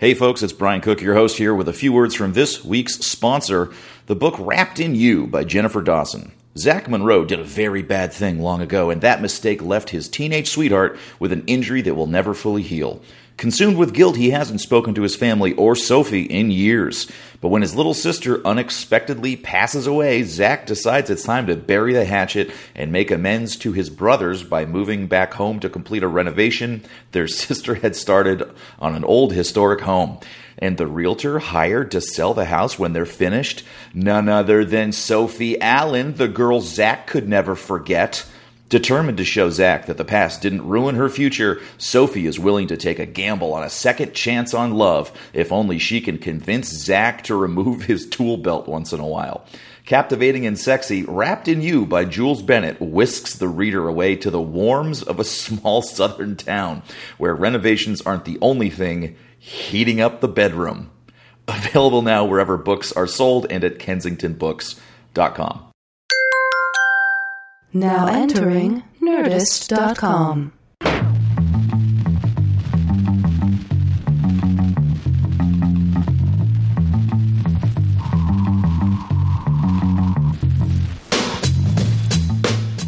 Hey, folks, it's Brian Cook, your host here, with a few words from this week's sponsor, the book Wrapped in You by Jennifer Dawson. Zach Monroe did a very bad thing long ago, and that mistake left his teenage sweetheart with an injury that will never fully heal. Consumed with guilt, he hasn't spoken to his family or Sophie in years. But when his little sister unexpectedly passes away, Zach decides it's time to bury the hatchet and make amends to his brothers by moving back home to complete a renovation their sister had started on an old historic home. And the realtor hired to sell the house when they're finished? None other than Sophie Allen, the girl Zach could never forget. Determined to show Zach that the past didn't ruin her future, Sophie is willing to take a gamble on a second chance on love if only she can convince Zach to remove his tool belt once in a while. Captivating and sexy, Wrapped in You by Jules Bennett whisks the reader away to the warms of a small southern town where renovations aren't the only thing heating up the bedroom. Available now wherever books are sold and at kensingtonbooks.com. Now entering Nerdist.com.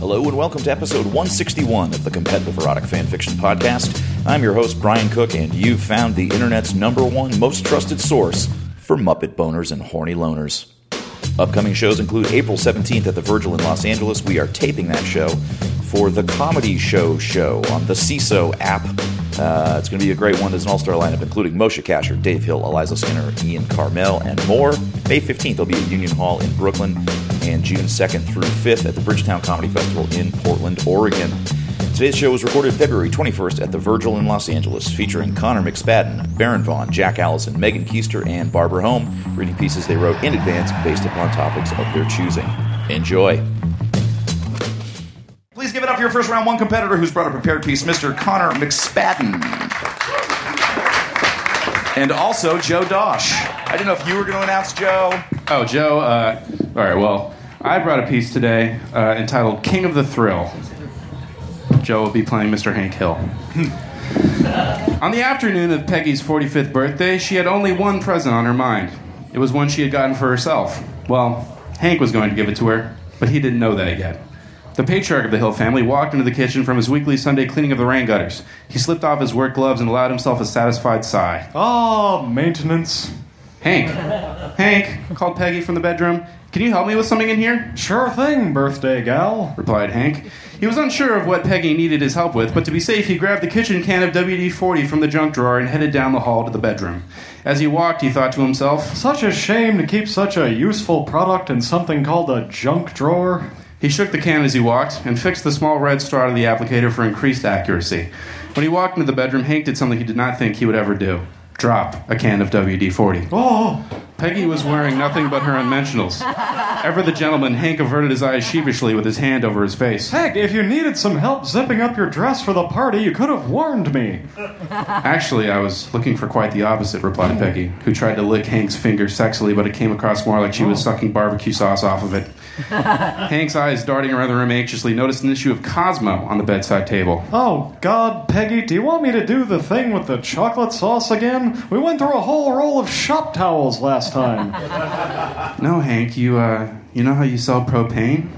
Hello and welcome to episode 161 of the Competitive Erotic Fanfiction Podcast. I'm your host, Brian Cook, and you've found the internet's number one most trusted source for Muppet boners and horny loners. Upcoming shows include April 17th at the Virgil in Los Angeles. We are taping that show for the Comedy Show show on the Seeso app. Uh, it's going to be a great one. There's an all-star lineup including Moshe Kasher, Dave Hill, Eliza Skinner, Ian Karmel, and more. May 15th, there'll be at Union Hall in Brooklyn, and June 2nd through 5th at the Bridgetown Comedy Festival in Portland, Oregon. Today's show was recorded February 21st at the Virgil in Los Angeles, featuring Conner McSpadden, Baron Vaughn, Jack Allison, Megan Koester, and Barbara Holm, reading pieces they wrote in advance based upon topics of their choosing. Enjoy. Please give it up for your first round one competitor who's brought a prepared piece, Mr. Conner McSpadden. And also Joe Dosh. I didn't know if you were going to announce Joe. Oh, Joe. Uh, all right. Well, I brought a piece today uh, entitled "King of the Thrill." Joe will be playing Mr. Hank Hill. Hmm. on the afternoon of Peggy's 45th birthday, she had only one present on her mind. It was one she had gotten for herself. Well, Hank was going to give it to her, but he didn't know that yet. The patriarch of the Hill family walked into the kitchen from his weekly Sunday cleaning of the rain gutters. He slipped off his work gloves and allowed himself a satisfied sigh. Oh, maintenance. Hank, Hank, called Peggy from the bedroom. Can you help me with something in here? Sure thing, birthday gal. replied Hank. He was unsure of what Peggy needed his help with, but to be safe, he grabbed the kitchen can of WD 40 from the junk drawer and headed down the hall to the bedroom. As he walked, he thought to himself, Such a shame to keep such a useful product in something called a junk drawer. He shook the can as he walked and fixed the small red star to the applicator for increased accuracy. When he walked into the bedroom, Hank did something he did not think he would ever do drop a can of WD 40. Oh, Peggy was wearing nothing but her unmentionals. Ever the gentleman, Hank averted his eyes sheepishly with his hand over his face. heck, if you needed some help zipping up your dress for the party, you could have warned me. Actually, I was looking for quite the opposite, replied Peggy, who tried to lick Hank's finger sexily, but it came across more like she was oh. sucking barbecue sauce off of it. Hank's eyes, darting around the room anxiously, noticed an issue of Cosmo on the bedside table. Oh, God, Peggy, do you want me to do the thing with the chocolate sauce again? We went through a whole roll of shop towels last time. No, Hank, you, uh, you know how you sell propane?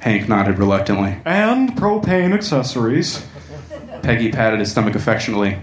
Hank nodded reluctantly. and propane accessories. Peggy patted his stomach affectionately.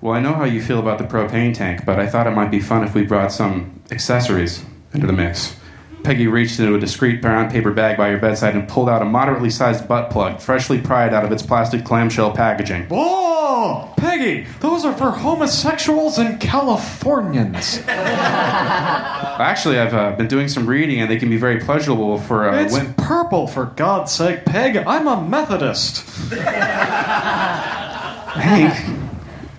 Well, I know how you feel about the propane tank, but I thought it might be fun if we brought some accessories into the mix. Peggy reached into a discreet brown paper bag by her bedside and pulled out a moderately sized butt plug, freshly pried out of its plastic clamshell packaging. Oh, Peggy, those are for homosexuals and Californians. Actually, I've uh, been doing some reading, and they can be very pleasurable for uh, It's women. purple, for God's sake, Peg. I'm a Methodist. Hank,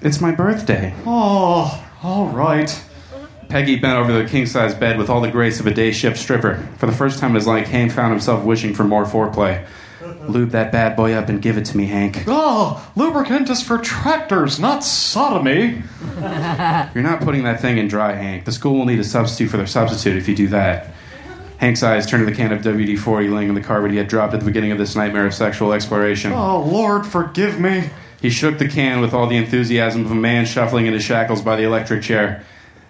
it's my birthday. Oh, all right. Peggy bent over the king size bed with all the grace of a day shift stripper. For the first time in his life, Hank found himself wishing for more foreplay. Lube that bad boy up and give it to me, Hank. Oh, lubricant is for tractors, not sodomy. You're not putting that thing in dry, Hank. The school will need a substitute for their substitute if you do that. Hank's eyes turned to the can of WD 40 laying in the carpet he had dropped at the beginning of this nightmare of sexual exploration. Oh, Lord, forgive me. He He shook the can with all the enthusiasm of a man shuffling in his shackles by the electric chair.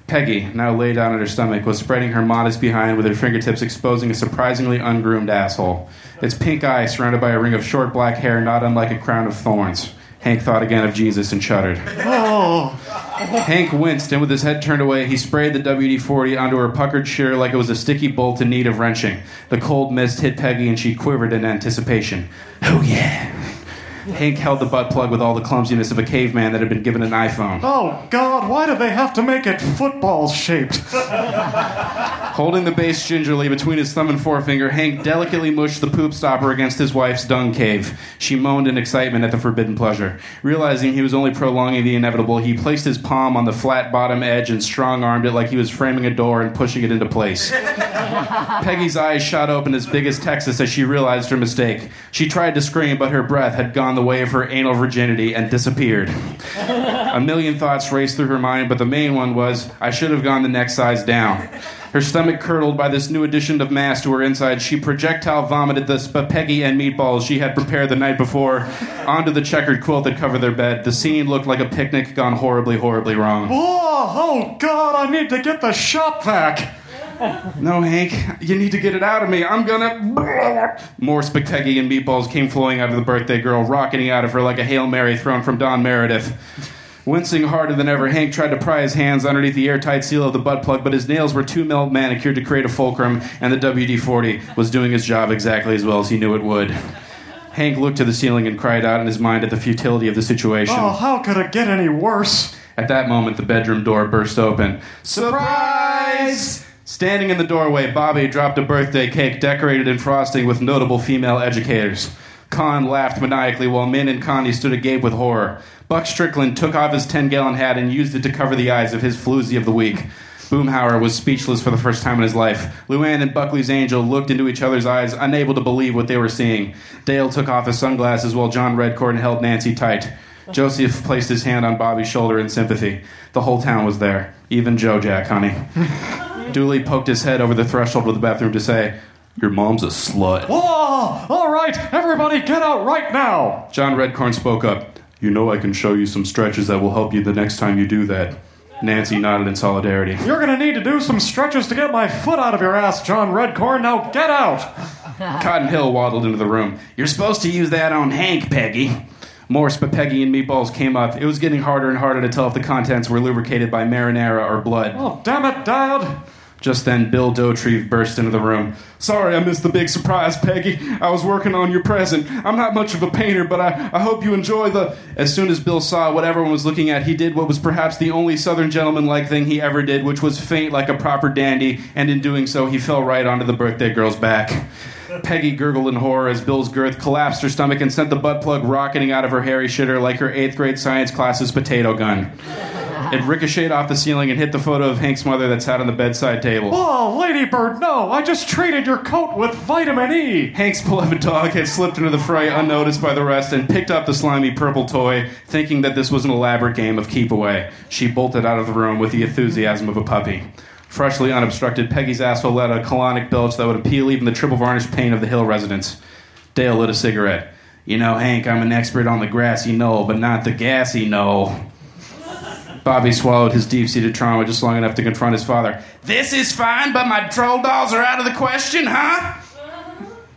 Peggy, now laid down on her stomach, was spreading her modest behind with her fingertips exposing a surprisingly ungroomed asshole. Its pink eye surrounded by a ring of short black hair not unlike a crown of thorns. Hank thought again of Jesus and shuddered. Oh, Hank winced, and with his head turned away, he sprayed the WD 40 onto her puckered shirt like it was a sticky bolt in need of wrenching. The cold mist hit Peggy, and she quivered in anticipation. Oh, yeah. Hank held the butt plug with all the clumsiness of a caveman that had been given an iPhone. oh God, why do they have to make it football shaped? Holding the base gingerly between his thumb and forefinger, Hank delicately mushed the poop stopper against his wife's dung cave. She moaned in excitement at the forbidden pleasure. Realizing he was only prolonging the inevitable, he placed his palm on the flat bottom edge and strong armed it like he was framing a door and pushing it into place. Peggy's eyes shot open as big as Texas as she realized her mistake. She tried to scream, but her breath had gone the way of her anal virginity and disappeared. A million thoughts raced through her mind, but the main one was, I should have gone the next size down. Her stomach curdled by this new addition of mass to her inside. She projectile vomited the spaghetti and meatballs she had prepared the night before onto the checkered quilt that covered their bed. The scene looked like a picnic gone horribly, horribly wrong. Oh, oh God, I need to get the shop vac. No, Hank, you need to get it out of me. I'm gonna. More spaghetti and meatballs came flowing out of the birthday girl, rocketing out of her like a Hail Mary thrown from Don Meredith. Wincing harder than ever, Hank tried to pry his hands underneath the airtight seal of the butt plug, but his nails were too well manicured to create a fulcrum, and the WD 40 was doing its job exactly as well as he knew it would. Hank looked to the ceiling and cried out in his mind at the futility of the situation. Oh, how could it get any worse? At that moment, the bedroom door burst open. Surprise! Standing in the doorway, Bobby dropped a birthday cake decorated in frosting with notable female educators. Kahn laughed maniacally while Minh and Connie stood agape with horror. Buck Strickland took off his 10 gallon hat and used it to cover the eyes of his floozy of the week. Boomhauer was speechless for the first time in his life. Luanne and Buckley's angel looked into each other's eyes, unable to believe what they were seeing. Dale took off his sunglasses while John Redcorn held Nancy tight. Joseph placed his hand on Bobby's shoulder in sympathy. The whole town was there, even Joe Jack, honey. Dooley poked his head over the threshold of the bathroom to say, Your mom's a slut. Oh, all right, everybody get out right now. John Redcorn spoke up. You know I can show you some stretches that will help you the next time you do that. Nancy nodded in solidarity. You're gonna need to do some stretches to get my foot out of your ass, John Redcorn. Now get out. Cotton Hill waddled into the room. You're supposed to use that on Hank, Peggy. More spaghetti and meatballs came up. It was getting harder and harder to tell if the contents were lubricated by marinara or blood. Oh, damn it, Dad. Just then, Bill Dauterive burst into the room. Sorry, I missed the big surprise, Peggy. I was working on your present. I'm not much of a painter, but I, I hope you enjoy the. As soon as Bill saw what everyone was looking at, he did what was perhaps the only Southern gentleman like thing he ever did, which was faint like a proper dandy, and in doing so, he fell right onto the birthday girl's back. Peggy gurgled in horror as Bill's girth collapsed her stomach and sent the butt plug rocketing out of her hairy shitter like her eighth grade science class's potato gun. It ricocheted off the ceiling and hit the photo of Hank's mother that sat on the bedside table. Oh, Ladybird, no! I just treated your coat with vitamin E. Hank's beloved dog had slipped into the fray unnoticed by the rest and picked up the slimy purple toy, thinking that this was an elaborate game of keep away. She bolted out of the room with the enthusiasm of a puppy. Freshly unobstructed, Peggy's asshole let a colonic belch that would appeal even the triple varnished paint of the Hill residents. Dale lit a cigarette. You know, Hank, I'm an expert on the grassy knoll, but not the gassy knoll. Bobby swallowed his deep seated trauma just long enough to confront his father. This is fine, but my troll dolls are out of the question, huh?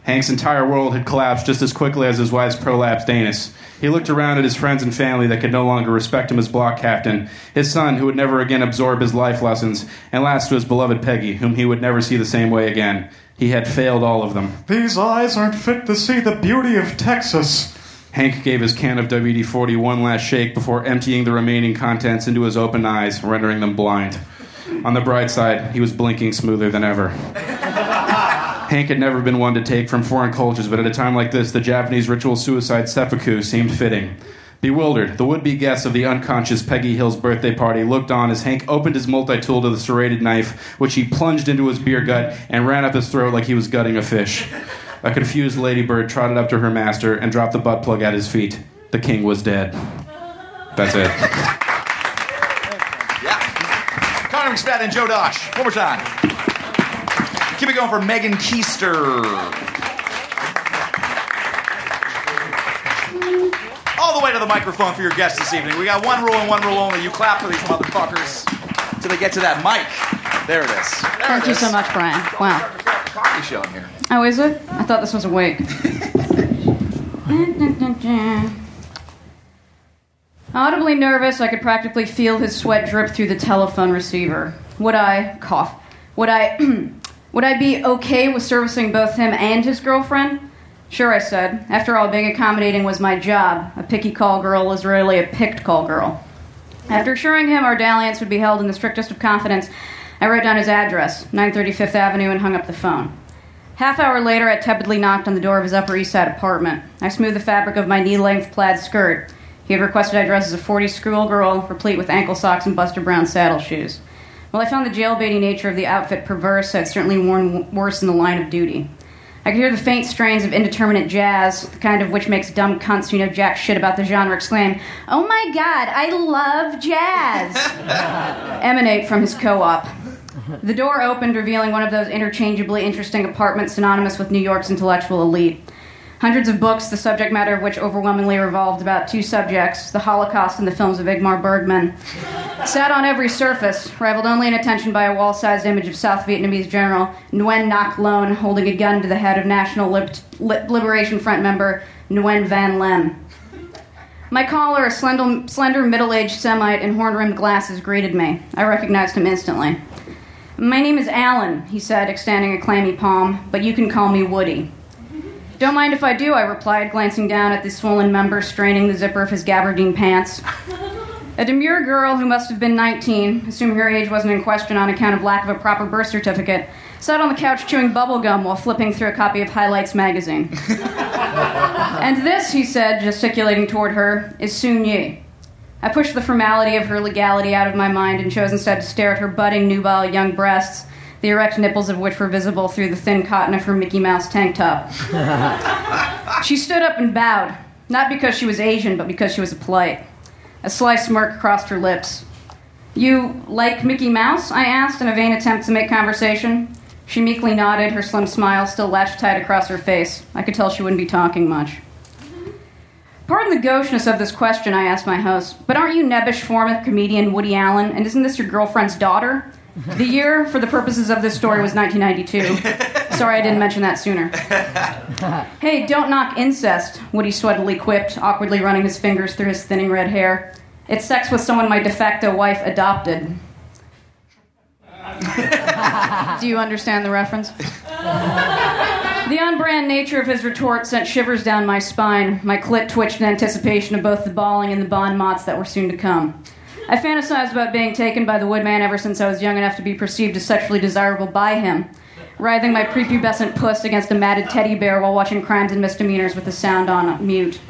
Hank's entire world had collapsed just as quickly as his wife's prolapsed anus. He looked around at his friends and family that could no longer respect him as block captain, his son who would never again absorb his life lessons, and last to his beloved Peggy, whom he would never see the same way again. He had failed all of them. These eyes aren't fit to see the beauty of Texas. Hank gave his can of WD 40 one last shake before emptying the remaining contents into his open eyes, rendering them blind. On the bright side, he was blinking smoother than ever. Hank had never been one to take from foreign cultures, but at a time like this, the Japanese ritual suicide seppuku seemed fitting. Bewildered, the would be guests of the unconscious Peggy Hill's birthday party looked on as Hank opened his multi tool to the serrated knife, which he plunged into his beer gut and ran up his throat like he was gutting a fish. A confused ladybird trotted up to her master and dropped the butt plug at his feet. The king was dead. That's it. Yeah. Conner McSpadden and Joe Dosh. One more time. Keep it going for Megan Koester. All the way to the microphone for your guests this evening. We got one rule and one rule only. You clap for these motherfuckers till they get to that mic. There it is. There Thank it you is. so much, Brian. Wow. Comedy show in here. Oh, is it? I thought this was awake. Audibly nervous, I could practically feel his sweat drip through the telephone receiver. Would I cough? Would I would I be okay with servicing both him and his girlfriend? Sure, I said. After all, being accommodating was my job. A picky call girl is rarely a picked call girl. After assuring him our dalliance would be held in the strictest of confidence, I wrote down his address, 935th Avenue, and hung up the phone. Half hour later, I tepidly knocked on the door of his Upper East Side apartment. I smoothed the fabric of my knee-length plaid skirt. He had requested I dress as a 40 schoolgirl, replete with ankle socks and Buster Brown saddle shoes. While I found the jailbaiting nature of the outfit perverse, I'd certainly worn worse in the line of duty. I could hear the faint strains of indeterminate jazz, the kind of which makes dumb cunts who know jack shit about the genre exclaim, Oh my god, I love jazz! emanate from his co op. The door opened, revealing one of those interchangeably interesting apartments synonymous with New York's intellectual elite. Hundreds of books, the subject matter of which overwhelmingly revolved about two subjects the Holocaust and the films of Ingmar Bergman. Sat on every surface, rivaled only in attention by a wall sized image of South Vietnamese General Nguyen Ngoc Loan holding a gun to the head of National Lib- Li- Liberation Front member Nguyen Van Lem. My caller, a slender, slender middle aged Semite in horn rimmed glasses, greeted me. I recognized him instantly. My name is Alan, he said, extending a clammy palm, but you can call me Woody. Don't mind if I do, I replied, glancing down at the swollen member straining the zipper of his gabardine pants. A demure girl who must have been 19, assuming her age wasn't in question on account of lack of a proper birth certificate, sat on the couch chewing bubblegum while flipping through a copy of Highlights magazine. and this, he said, gesticulating toward her, is Soon Yi. I pushed the formality of her legality out of my mind and chose instead to stare at her budding, nubile young breasts, the erect nipples of which were visible through the thin cotton of her Mickey Mouse tank top. she stood up and bowed, not because she was Asian, but because she was polite. A sly smirk crossed her lips. You like Mickey Mouse? I asked in a vain attempt to make conversation. She meekly nodded, her slim smile still latched tight across her face. I could tell she wouldn't be talking much. Pardon the gaucheness of this question, I asked my host, but aren't you nebbish form of comedian Woody Allen, and isn't this your girlfriend's daughter? The year, for the purposes of this story, was 1992. Sorry I didn't mention that sooner. hey, don't knock incest, Woody sweatily quipped, awkwardly running his fingers through his thinning red hair. It's sex with someone my de facto wife adopted. Do you understand the reference? The on brand nature of his retort sent shivers down my spine. My clit twitched in anticipation of both the bawling and the bon mots that were soon to come. I fantasized about being taken by the woodman ever since I was young enough to be perceived as sexually desirable by him, writhing my prepubescent puss against a matted teddy bear while watching crimes and misdemeanors with the sound on mute.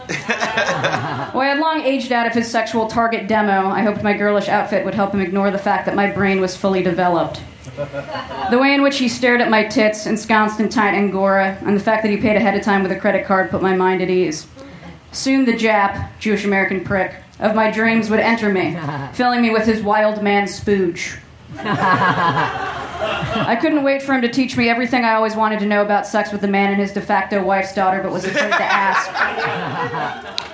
While I had long aged out of his sexual target demo, I hoped my girlish outfit would help him ignore the fact that my brain was fully developed. The way in which he stared at my tits, ensconced in tight angora, and the fact that he paid ahead of time with a credit card put my mind at ease. Soon the Jap, Jewish American prick, of my dreams would enter me, filling me with his wild man spooge. I couldn't wait for him to teach me everything I always wanted to know about sex with the man and his de facto wife's daughter, but was afraid to ask.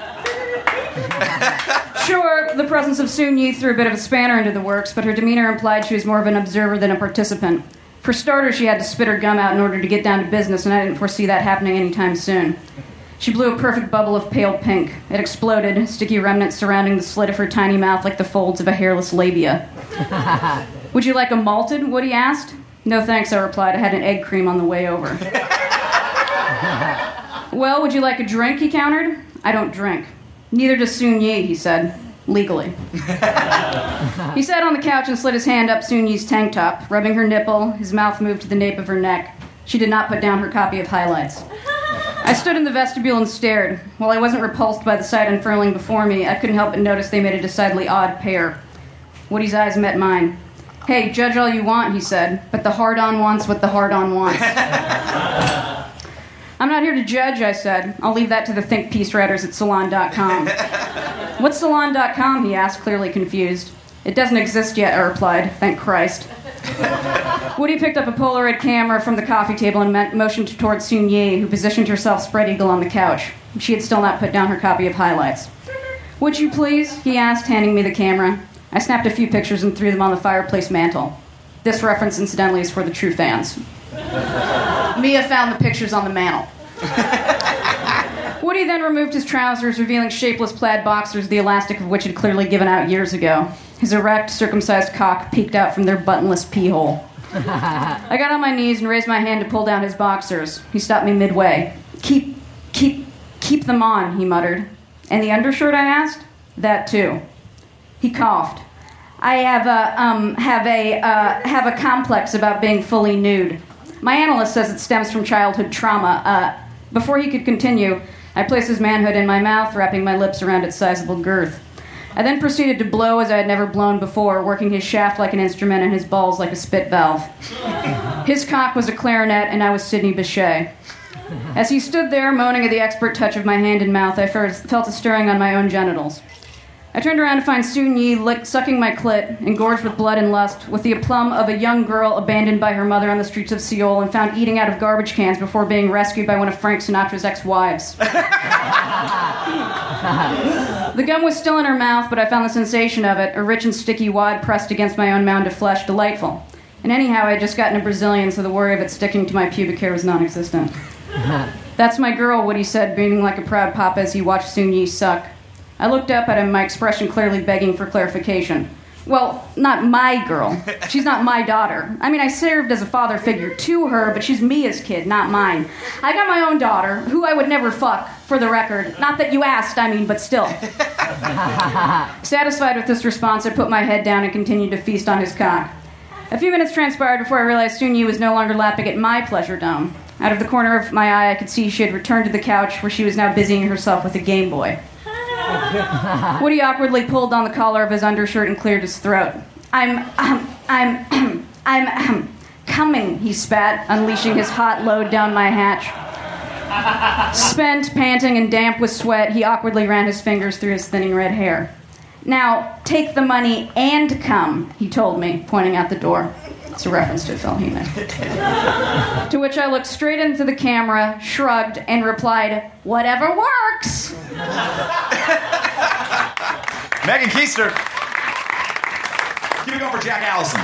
Sure, the presence of Soon Yi threw a bit of a spanner into the works, but her demeanor implied she was more of an observer than a participant. For starters, she had to spit her gum out in order to get down to business, and I didn't foresee that happening anytime soon. She blew a perfect bubble of pale pink. It exploded, sticky remnants surrounding the slit of her tiny mouth like the folds of a hairless labia. Would you like a malted? Woody asked. No thanks, I replied. I had an egg cream on the way over. well, would you like a drink? He countered. I don't drink. Neither does Soon Yi, he said. Legally. he sat on the couch and slid his hand up Soon Yi's tank top, rubbing her nipple. His mouth moved to the nape of her neck. She did not put down her copy of highlights. I stood in the vestibule and stared. While I wasn't repulsed by the sight unfurling before me, I couldn't help but notice they made a decidedly odd pair. Woody's eyes met mine. Hey, judge all you want, he said, but the hard on wants what the hard on wants. I'm not here to judge, I said. I'll leave that to the think piece writers at salon.com. What's salon.com? he asked, clearly confused. It doesn't exist yet, I replied. Thank Christ. Woody picked up a Polaroid camera from the coffee table and motioned towards Soon Yi, who positioned herself spread eagle on the couch. She had still not put down her copy of highlights. Would you please? He asked, handing me the camera. I snapped a few pictures and threw them on the fireplace mantel. This reference, incidentally, is for the true fans. Mia found the pictures on the mantel. Woody then removed his trousers, revealing shapeless plaid boxers, the elastic of which had clearly given out years ago. His erect, circumcised cock peeked out from their buttonless pee hole. I got on my knees and raised my hand to pull down his boxers. He stopped me midway. Keep, keep, keep them on, he muttered. And the undershirt, I asked? That too. He coughed. I have a, um, have a, uh, have a complex about being fully nude. My analyst says it stems from childhood trauma. Uh, before he could continue, I placed his manhood in my mouth, wrapping my lips around its sizable girth. I then proceeded to blow as I had never blown before, working his shaft like an instrument and his balls like a spit valve. His cock was a clarinet, and I was Sidney Bechet. As he stood there, moaning at the expert touch of my hand and mouth, I first felt a stirring on my own genitals. I turned around to find Soon Yi lick, sucking my clit, engorged with blood and lust, with the aplomb of a young girl abandoned by her mother on the streets of Seoul and found eating out of garbage cans before being rescued by one of Frank Sinatra's ex-wives. the gum was still in her mouth, but I found the sensation of it, a rich and sticky wad pressed against my own mound of flesh, delightful. And anyhow, I had just gotten a Brazilian, so the worry of it sticking to my pubic hair was non-existent. That's my girl, Woody said, beaming like a proud papa as he watched Soon Yi suck. I looked up at him, my expression clearly begging for clarification. Well, not my girl. She's not my daughter. I mean, I served as a father figure to her, but she's Mia's kid, not mine. I got my own daughter, who I would never fuck, for the record. Not that you asked, I mean, but still. Satisfied with this response, I put my head down and continued to feast on his cock. A few minutes transpired before I realized Soon Yi was no longer lapping at my pleasure dome. Out of the corner of my eye, I could see she had returned to the couch where she was now busying herself with a Game Boy. Woody awkwardly pulled on the collar of his undershirt and cleared his throat. I'm, um, I'm, I'm um, coming, he spat, unleashing his hot load down my hatch. Spent, panting, and damp with sweat, he awkwardly ran his fingers through his thinning red hair. Now, take the money and come, he told me, pointing out the door. It's a reference to Phil Heenan. to which I looked straight into the camera, shrugged, and replied, Whatever works. Megan Koester. Keep it going for Jack Allison.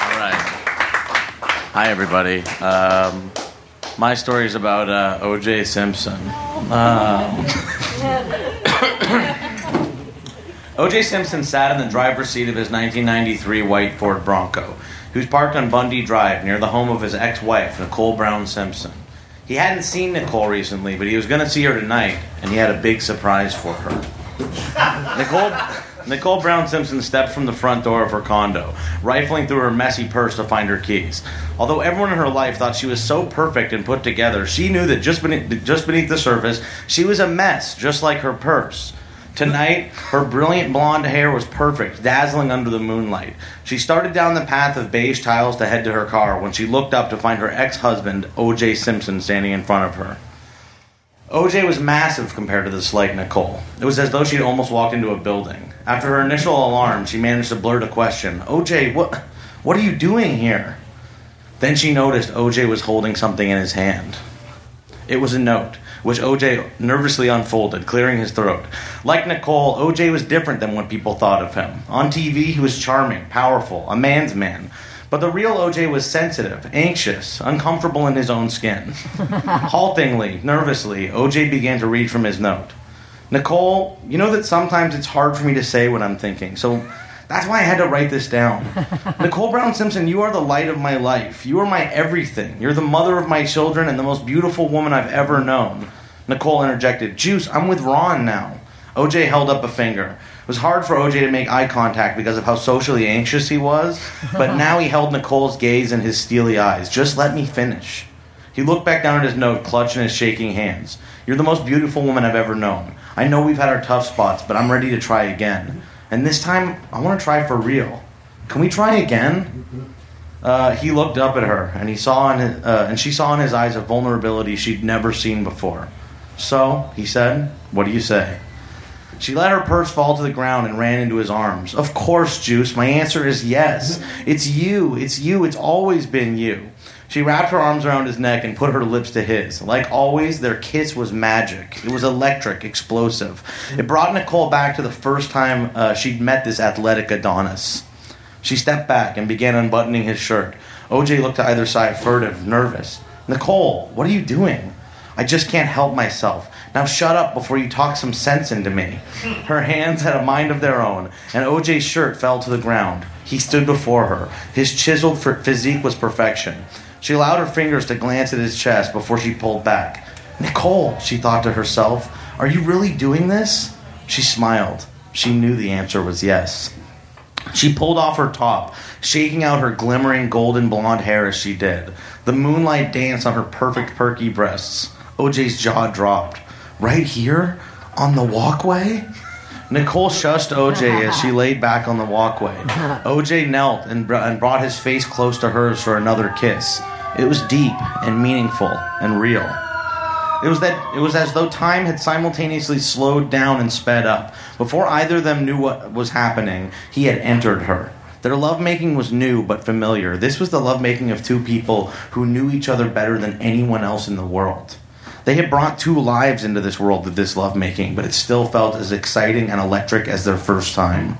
All right. Hi, everybody. Um, my story is about uh, O.J. Simpson. Um, O.J. Simpson sat in the driver's seat of his 1993 white Ford Bronco, he was parked on Bundy Drive near the home of his ex-wife, Nicole Brown Simpson. He hadn't seen Nicole recently, but he was going to see her tonight, and he had a big surprise for her. Nicole. Nicole Brown Simpson stepped from the front door of her condo, rifling through her messy purse to find her keys. Although everyone in her life thought she was so perfect and put together, she knew that just beneath, just beneath the surface, she was a mess, just like her purse. Tonight, her brilliant blonde hair was perfect, dazzling under the moonlight. She started down the path of beige tiles to head to her car when she looked up to find her ex husband, O.J. Simpson, standing in front of her. OJ was massive compared to the slight Nicole. It was as though she'd almost walked into a building. After her initial alarm, she managed to blurt a question. OJ, what what are you doing here? Then she noticed OJ was holding something in his hand. It was a note, which OJ nervously unfolded, clearing his throat. Like Nicole, OJ was different than what people thought of him. On TV, he was charming, powerful, a man's man. But the real OJ was sensitive, anxious, uncomfortable in his own skin. Haltingly, nervously, OJ began to read from his note. Nicole, you know that sometimes it's hard for me to say what I'm thinking, so that's why I had to write this down. Nicole Brown Simpson, you are the light of my life. You are my everything. You're the mother of my children and the most beautiful woman I've ever known. Nicole interjected, Juice, I'm with Ron now. OJ held up a finger. It was hard for OJ to make eye contact because of how socially anxious he was, but now he held Nicole's gaze in his steely eyes. Just let me finish. He looked back down at his note, clutching his shaking hands. You're the most beautiful woman I've ever known. I know we've had our tough spots, but I'm ready to try again. And this time, I want to try for real. Can we try again? Uh, he looked up at her, and he saw in uh, and she saw in his eyes a vulnerability she'd never seen before. So he said, "What do you say?" She let her purse fall to the ground and ran into his arms. Of course, Juice. My answer is yes. It's you. It's you. It's always been you. She wrapped her arms around his neck and put her lips to his. Like always, their kiss was magic. It was electric, explosive. It brought Nicole back to the first time uh, she'd met this athletic Adonis. She stepped back and began unbuttoning his shirt. OJ looked to either side, furtive, nervous. Nicole, what are you doing? I just can't help myself. Now shut up before you talk some sense into me. Her hands had a mind of their own, and OJ's shirt fell to the ground. He stood before her. His chiseled physique was perfection. She allowed her fingers to glance at his chest before she pulled back. Nicole, she thought to herself, are you really doing this? She smiled. She knew the answer was yes. She pulled off her top, shaking out her glimmering golden blonde hair as she did. The moonlight danced on her perfect perky breasts. OJ's jaw dropped. Right here? On the walkway? Nicole shushed OJ as she laid back on the walkway. OJ knelt and, br- and brought his face close to hers for another kiss. It was deep and meaningful and real. It was that it was as though time had simultaneously slowed down and sped up. Before either of them knew what was happening, he had entered her. Their lovemaking was new but familiar. This was the lovemaking of two people who knew each other better than anyone else in the world. They had brought two lives into this world with this lovemaking, but it still felt as exciting and electric as their first time.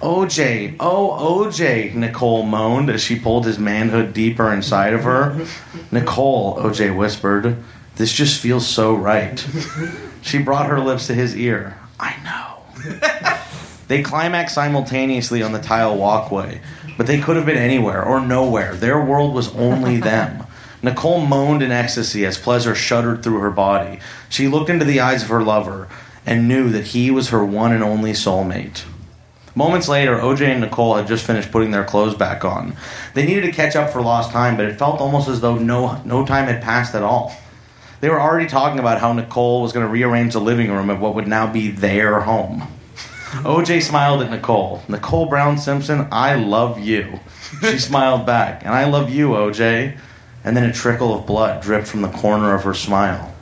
OJ, oh OJ, Nicole moaned as she pulled his manhood deeper inside of her. Nicole, OJ whispered, this just feels so right. She brought her lips to his ear. I know. They climaxed simultaneously on the tile walkway, but they could have been anywhere or nowhere. Their world was only them. Nicole moaned in ecstasy as pleasure shuddered through her body. She looked into the eyes of her lover and knew that he was her one and only soulmate. Moments later, OJ and Nicole had just finished putting their clothes back on. They needed to catch up for lost time, but it felt almost as though no, no time had passed at all. They were already talking about how Nicole was going to rearrange the living room of what would now be their home. OJ smiled at Nicole. Nicole Brown Simpson, I love you. She smiled back, and I love you, OJ. And then a trickle of blood dripped from the corner of her smile.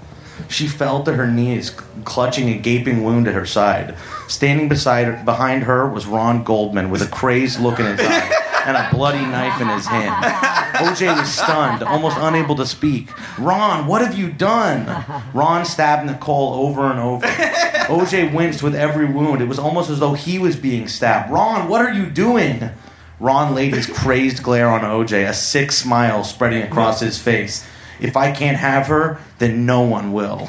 She fell to her knees, clutching a gaping wound at her side. Standing beside behind her was Ron Goldman with a crazed look in his eye and a bloody knife in his hand. OJ was stunned, almost unable to speak. Ron, what have you done? Ron stabbed Nicole over and over. OJ winced with every wound. It was almost as though he was being stabbed. Ron, what are you doing? Ron laid his crazed glare on OJ, a sick smile spreading across his face. If I can't have her, then no one will.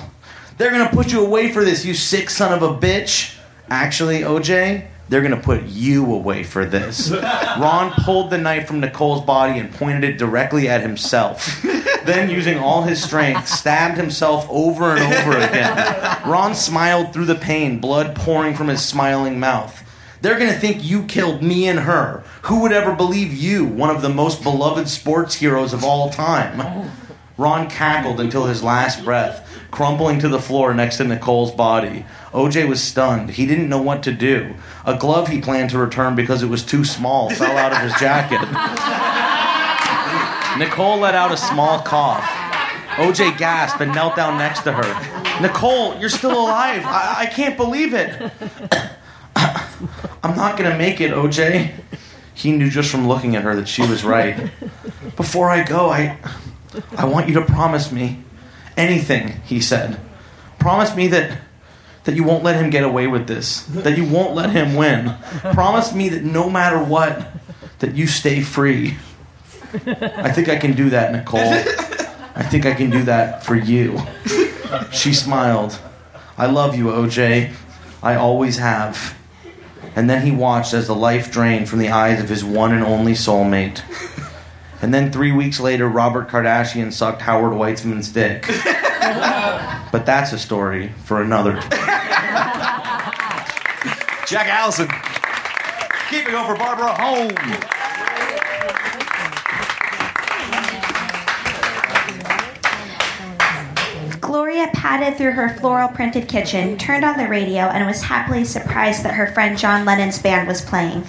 They're gonna put you away for this, you sick son of a bitch. Actually, OJ, they're gonna put you away for this. Ron pulled the knife from Nicole's body and pointed it directly at himself. Then, using all his strength, stabbed himself over and over again. Ron smiled through the pain, blood pouring from his smiling mouth. They're gonna think you killed me and her. Who would ever believe you, one of the most beloved sports heroes of all time? Ron cackled until his last breath, crumpling to the floor next to Nicole's body. OJ was stunned. He didn't know what to do. A glove he planned to return because it was too small fell out of his jacket. Nicole let out a small cough. OJ gasped and knelt down next to her. Nicole, you're still alive. I, I can't believe it. I'm not gonna make it, OJ. He knew just from looking at her that she was right. Before I go, I I want you to promise me anything, he said. Promise me that that you won't let him get away with this. That you won't let him win. Promise me that no matter what, that you stay free. I think I can do that, Nicole. I think I can do that for you. She smiled. I love you, OJ. I always have. And then he watched as the life drained from the eyes of his one and only soulmate. And then three weeks later, Robert Kardashian sucked Howard Weitzman's dick. but that's a story for another. Jack Allison. Keep it going for Barbara Holm. Padded through her floral printed kitchen, turned on the radio, and was happily surprised that her friend John Lennon's band was playing.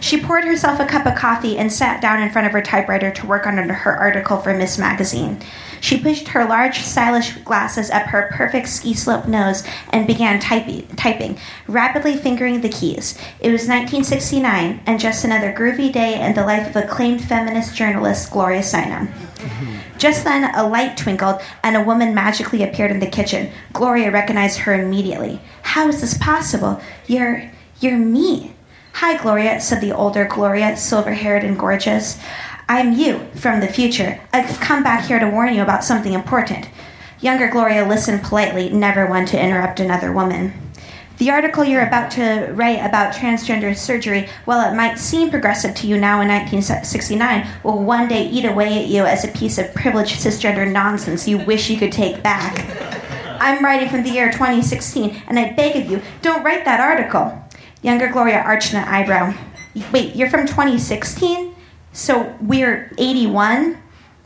She poured herself a cup of coffee and sat down in front of her typewriter to work on her article for Ms. Magazine. She pushed her large, stylish glasses up her perfect ski slope nose and began typing, typing, rapidly fingering the keys. It was 1969, and just another groovy day in the life of acclaimed feminist journalist Gloria Steinem. Just then, a light twinkled and a woman magically appeared in the kitchen. Gloria recognized her immediately. How is this possible? You're. you're me. Hi, Gloria, said the older Gloria, silver haired and gorgeous. I'm you, from the future. I've come back here to warn you about something important. Younger Gloria listened politely, never one to interrupt another woman. The article you're about to write about transgender surgery, while it might seem progressive to you now in 1969, will one day eat away at you as a piece of privileged cisgender nonsense you wish you could take back. I'm writing from the year 2016, and I beg of you, don't write that article. Younger Gloria arched an eyebrow. Wait, you're from 2016? So we're 81?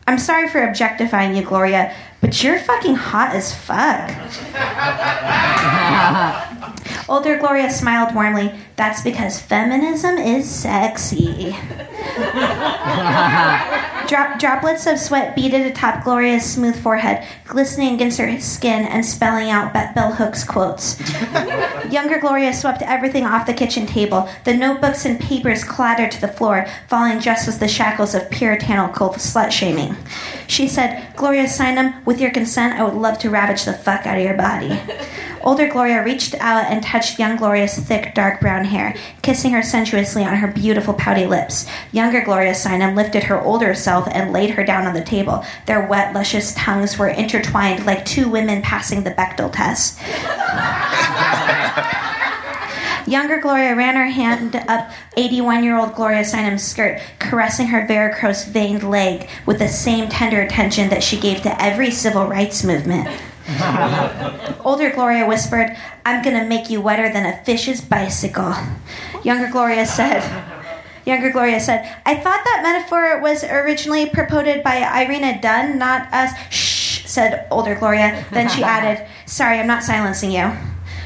I'm sorry for objectifying you, Gloria, but you're fucking hot as fuck. Older Gloria smiled warmly. That's because feminism is sexy. Drop, droplets of sweat beaded atop Gloria's smooth forehead, glistening against her skin and spelling out Bell Hooks quotes. Younger Gloria swept everything off the kitchen table. The notebooks and papers clattered to the floor, falling just as the shackles of puritanical slut shaming. She said, Gloria Steinem, with your consent, I would love to ravage the fuck out of your body. Older Gloria reached out and touched young Gloria's thick, dark brown hair, kissing her sensuously on her beautiful, pouty lips. Younger Gloria Steinem lifted her older self and laid her down on the table. Their wet, luscious tongues were intertwined like two women passing the Bechdel test. Younger Gloria ran her hand up 81 year old Gloria Steinem's skirt, caressing her varicose veined leg with the same tender attention that she gave to every civil rights movement. Older Gloria whispered, I'm gonna make you wetter than a fish's bicycle. Younger Gloria said, Younger Gloria said, I thought that metaphor was originally proposed by Irina Dunn, not us. Shh, said older Gloria. Then she added, Sorry, I'm not silencing you.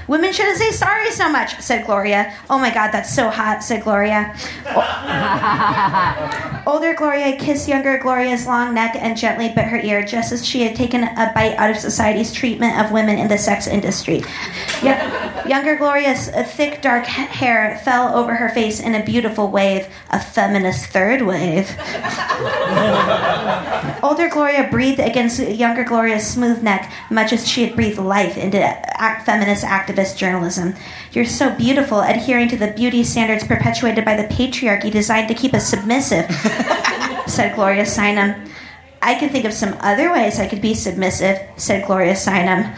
Women shouldn't say sorry so much, said Gloria. Oh my god, that's so hot, said Gloria. Older Gloria kissed younger Gloria's long neck and gently bit her ear, just as she had taken a bite out of society's treatment of women in the sex industry. Yo- younger Gloria's uh, thick, dark hair fell over her face in a beautiful wave, a feminist third wave. Older Gloria breathed against younger Gloria's smooth neck, much as she had breathed life into act- feminist activism journalism. You're so beautiful, adhering to the beauty standards perpetuated by the patriarchy designed to keep us submissive, said Gloria Steinem. I can think of some other ways I could be submissive, said Gloria Steinem.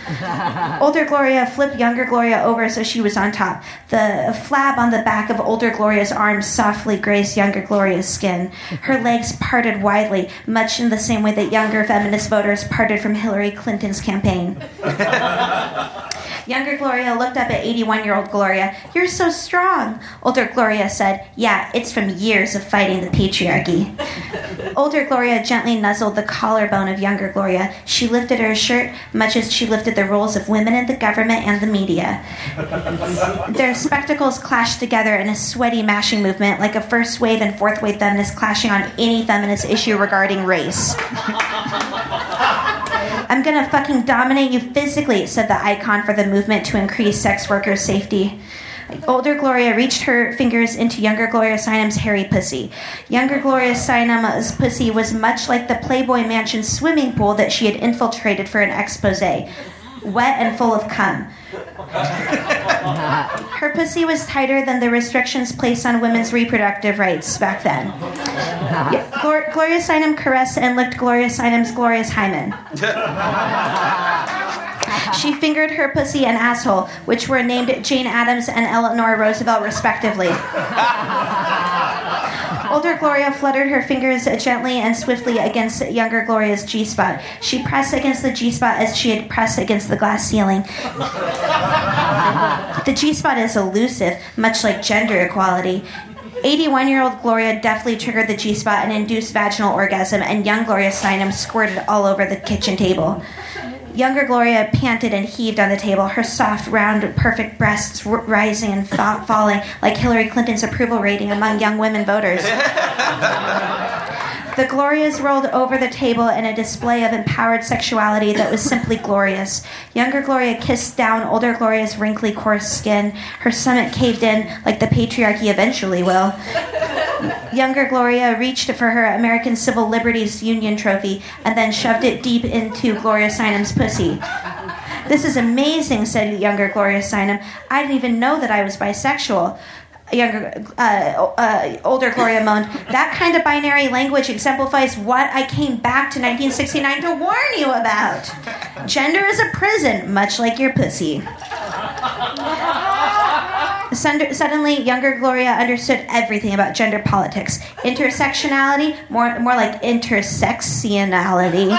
older Gloria flipped younger Gloria over so she was on top. The flab on the back of older Gloria's arms softly grazed younger Gloria's skin. Her legs parted widely, much in the same way that younger feminist voters parted from Hillary Clinton's campaign. Younger Gloria looked up at 81 year old Gloria. You're so strong. Older Gloria said, Yeah, it's from years of fighting the patriarchy. Older Gloria gently nuzzled the collarbone of younger Gloria. She lifted her shirt, much as she lifted the roles of women in the government and the media. Their spectacles clashed together in a sweaty mashing movement, like a first wave and fourth wave feminist clashing on any feminist issue regarding race. I'm gonna fucking dominate you physically, said the icon for the movement to increase sex workers' safety. Older Gloria reached her fingers into younger Gloria Steinem's hairy pussy. Younger Gloria Steinem's pussy was much like the Playboy Mansion swimming pool that she had infiltrated for an expose, wet and full of cum. Uh, her pussy was tighter than the restrictions placed on women's reproductive rights back then. Uh-huh. Yeah, Glor- Gloria Steinem caressed and licked Gloria Steinem's glorious hymen. She fingered her pussy and asshole, which were named Jane Addams and Eleanor Roosevelt, respectively. Older Gloria fluttered her fingers gently and swiftly against younger Gloria's G spot. She pressed against the G spot as she had pressed against the glass ceiling. the G spot is elusive, much like gender equality. 81 year old Gloria deftly triggered the G spot and induced vaginal orgasm, and young Gloria Steinem squirted all over the kitchen table. Younger Gloria panted and heaved on the table, her soft, round, perfect breasts rising and fa- falling like Hillary Clinton's approval rating among young women voters. The Glorias rolled over the table in a display of empowered sexuality that was simply glorious. Younger Gloria kissed down older Gloria's wrinkly, coarse skin. Her stomach caved in like the patriarchy eventually will. Younger Gloria reached for her American Civil Liberties Union trophy and then shoved it deep into Gloria Steinem's pussy. This is amazing, said younger Gloria Steinem. I didn't even know that I was bisexual. Younger, uh, uh, older Gloria moaned, That kind of binary language exemplifies what I came back to 1969 to warn you about. Gender is a prison, much like your pussy. Suddenly, younger Gloria understood everything about gender politics. Intersectionality, more, more like intersectionality.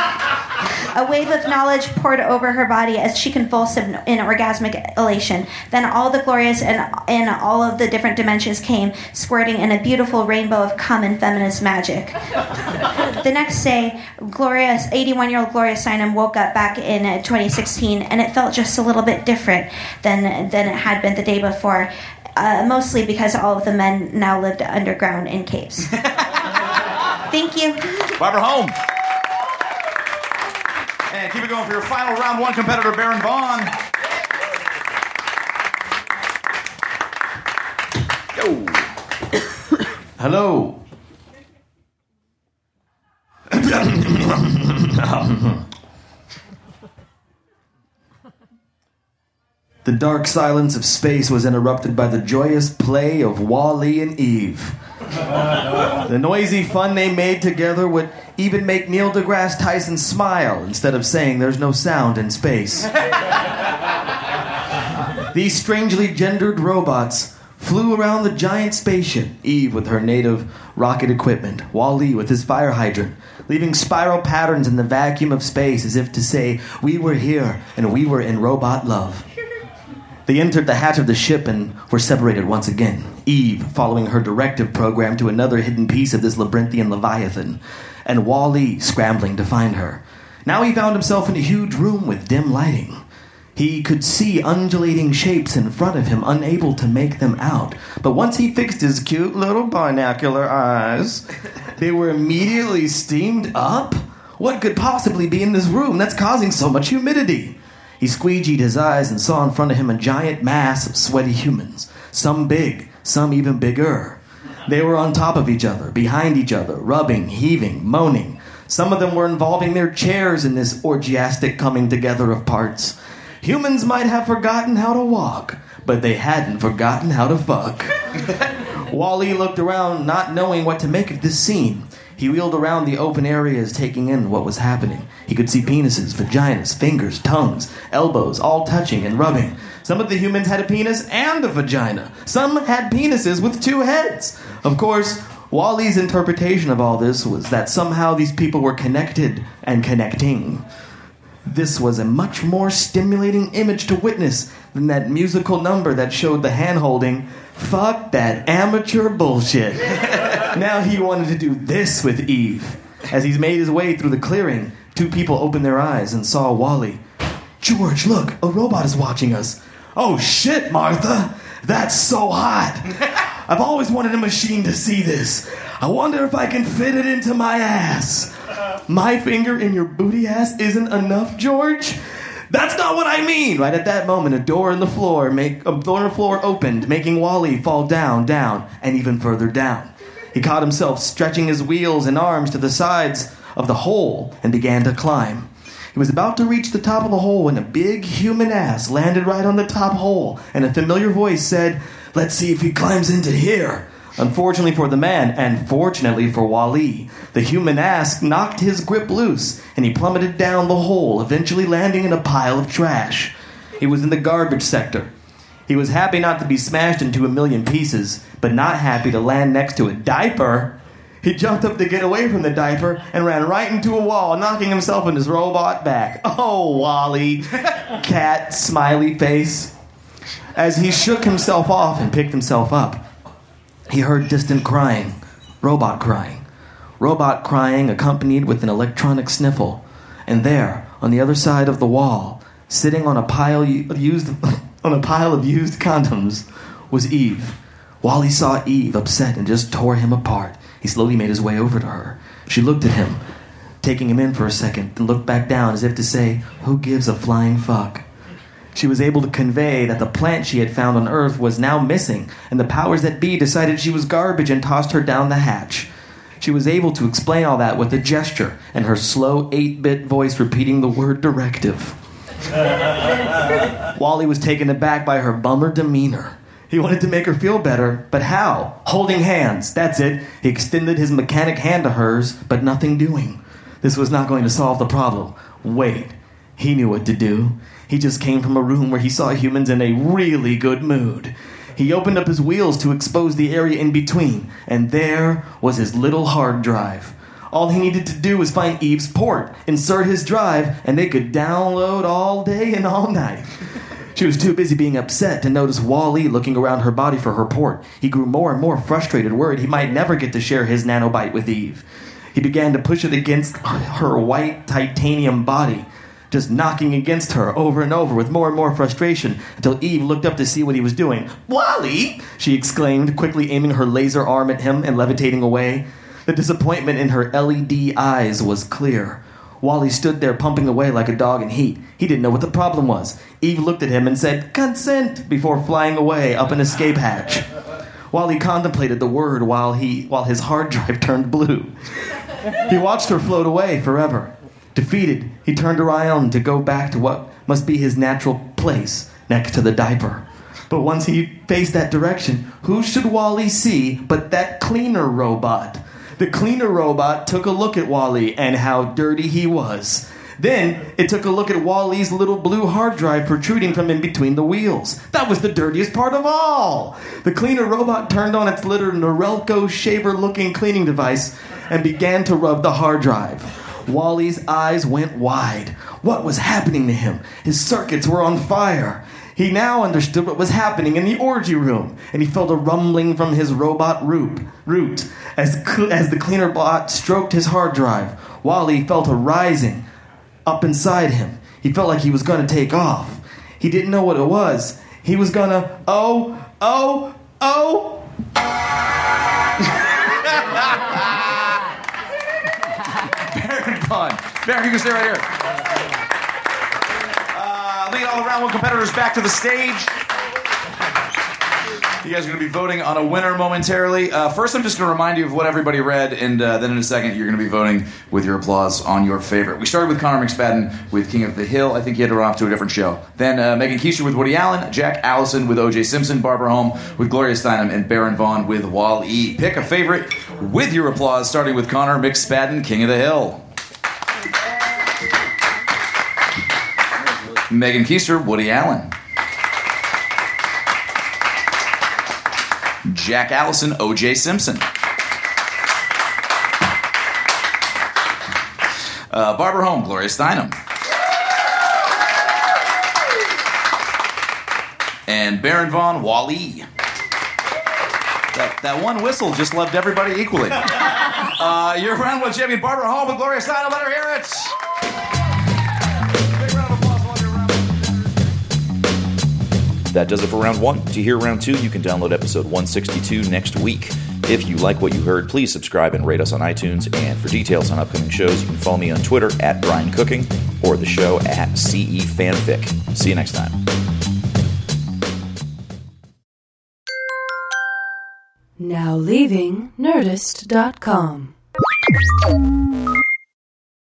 A wave of knowledge poured over her body as she convulsed in, in orgasmic elation. Then all the Glorias and in all of the different dimensions came, squirting in a beautiful rainbow of common feminist magic. the next day, Gloria, 81-year-old Gloria Steinem woke up back in uh, 2016, and it felt just a little bit different than than it had been the day before. Uh, mostly because all of the men now lived underground in caves. Thank you. Barbara Holm. And keep it going for your final round one competitor, Baron Vaughn. Go. Hello. The dark silence of space was interrupted by the joyous play of Wally and Eve. The noisy fun they made together would even make Neil deGrasse Tyson smile instead of saying there's no sound in space. These strangely gendered robots flew around the giant spaceship, Eve with her native rocket equipment, Wally with his fire hydrant, leaving spiral patterns in the vacuum of space as if to say, We were here and we were in robot love. They entered the hatch of the ship and were separated once again. Eve following her directive program to another hidden piece of this labyrinthian leviathan, and Wally scrambling to find her. Now he found himself in a huge room with dim lighting. He could see undulating shapes in front of him, unable to make them out. But once he fixed his cute little binocular eyes, they were immediately steamed up. What could possibly be in this room that's causing so much humidity? He squeegeed his eyes and saw in front of him a giant mass of sweaty humans, some big, some even bigger. They were on top of each other, behind each other, rubbing, heaving, moaning. Some of them were involving their chairs in this orgiastic coming together of parts. Humans might have forgotten how to walk, but they hadn't forgotten how to fuck. Wally looked around, not knowing what to make of this scene. He wheeled around the open areas, taking in what was happening. He could see penises, vaginas, fingers, tongues, elbows, all touching and rubbing. Some of the humans had a penis and a vagina. Some had penises with two heads. Of course, Wally's interpretation of all this was that somehow these people were connected and connecting. This was a much more stimulating image to witness than that musical number that showed the hand holding. Fuck that amateur bullshit. now he wanted to do this with Eve. As he's made his way through the clearing, two people opened their eyes and saw Wally. George, look, a robot is watching us. Oh shit, Martha! That's so hot! I've always wanted a machine to see this. I wonder if I can fit it into my ass. My finger in your booty ass isn't enough, George? That's not what I mean! Right at that moment, a door in the floor make a door in the floor opened, making Wally fall down, down, and even further down. He caught himself stretching his wheels and arms to the sides of the hole and began to climb. He was about to reach the top of the hole when a big human ass landed right on the top hole, and a familiar voice said, Let's see if he climbs into here. Unfortunately for the man, and fortunately for Wally, the human ass knocked his grip loose, and he plummeted down the hole, eventually landing in a pile of trash. He was in the garbage sector. He was happy not to be smashed into a million pieces, but not happy to land next to a diaper. He jumped up to get away from the diaper and ran right into a wall, knocking himself and his robot back. Oh, Wally. Cat, smiley face. As he shook himself off and picked himself up, he heard distant crying, robot crying, robot crying accompanied with an electronic sniffle. And there, on the other side of the wall, sitting on a pile of used on a pile of used condoms, was Eve. Wally saw Eve upset and just tore him apart. He slowly made his way over to her. She looked at him, taking him in for a second, then looked back down as if to say, Who gives a flying fuck? She was able to convey that the plant she had found on Earth was now missing, and the powers that be decided she was garbage and tossed her down the hatch. She was able to explain all that with a gesture and her slow 8 bit voice repeating the word directive. Wally was taken aback by her bummer demeanor. He wanted to make her feel better, but how? Holding hands, that's it. He extended his mechanic hand to hers, but nothing doing. This was not going to solve the problem. Wait, he knew what to do. He just came from a room where he saw humans in a really good mood. He opened up his wheels to expose the area in between, and there was his little hard drive. All he needed to do was find Eve's port, insert his drive, and they could download all day and all night. She was too busy being upset to notice Wally looking around her body for her port. He grew more and more frustrated, worried he might never get to share his nanobite with Eve. He began to push it against her white titanium body, just knocking against her over and over with more and more frustration until Eve looked up to see what he was doing. Wally! she exclaimed, quickly aiming her laser arm at him and levitating away. The disappointment in her LED eyes was clear. Wally stood there pumping away like a dog in heat. He didn't know what the problem was. Eve looked at him and said, Consent, before flying away up an escape hatch. Wally contemplated the word while, he, while his hard drive turned blue. He watched her float away forever. Defeated, he turned around to go back to what must be his natural place next to the diaper. But once he faced that direction, who should Wally see but that cleaner robot? The cleaner robot took a look at Wally and how dirty he was. Then it took a look at Wally's little blue hard drive protruding from in between the wheels. That was the dirtiest part of all. The cleaner robot turned on its little Norelco shaver looking cleaning device and began to rub the hard drive. Wally's eyes went wide. What was happening to him? His circuits were on fire. He now understood what was happening in the orgy room, and he felt a rumbling from his robot root. root. As, as the cleaner bot stroked his hard drive, Wally felt a rising up inside him. He felt like he was going to take off. He didn't know what it was. He was going to, oh, oh, oh. Baron Vaughn. Baron, you can stay right here. Lead all around one competitors back to the stage. You guys are going to be voting on a winner momentarily. Uh, first, I'm just going to remind you of what everybody read, and uh, then in a second, you're going to be voting with your applause on your favorite. We started with Conner McSpadden with King of the Hill. I think he had to run off to a different show. Then uh, Megan Koester with Woody Allen, Jack Allison with O.J. Simpson, Barbara Holm with Gloria Steinem, and Baron Vaughn with Wall E. Pick a favorite with your applause, starting with Conner McSpadden, King of the Hill. Megan Koester, Woody Allen. Jack Allison, O.J. Simpson. Uh, Barbara Holm, Gloria Steinem. And Baron Vaughn, Wally. That, that one whistle just loved everybody equally. Uh, your round one champion, Barbara Holm with Gloria Steinem. Let her hear it. That does it for round one. To hear round two, you can download episode 162 next week. If you like what you heard, please subscribe and rate us on iTunes. And for details on upcoming shows, you can follow me on Twitter at Brian Cooking or the show at CE Fanfic. See you next time. Now leaving Nerdist.com.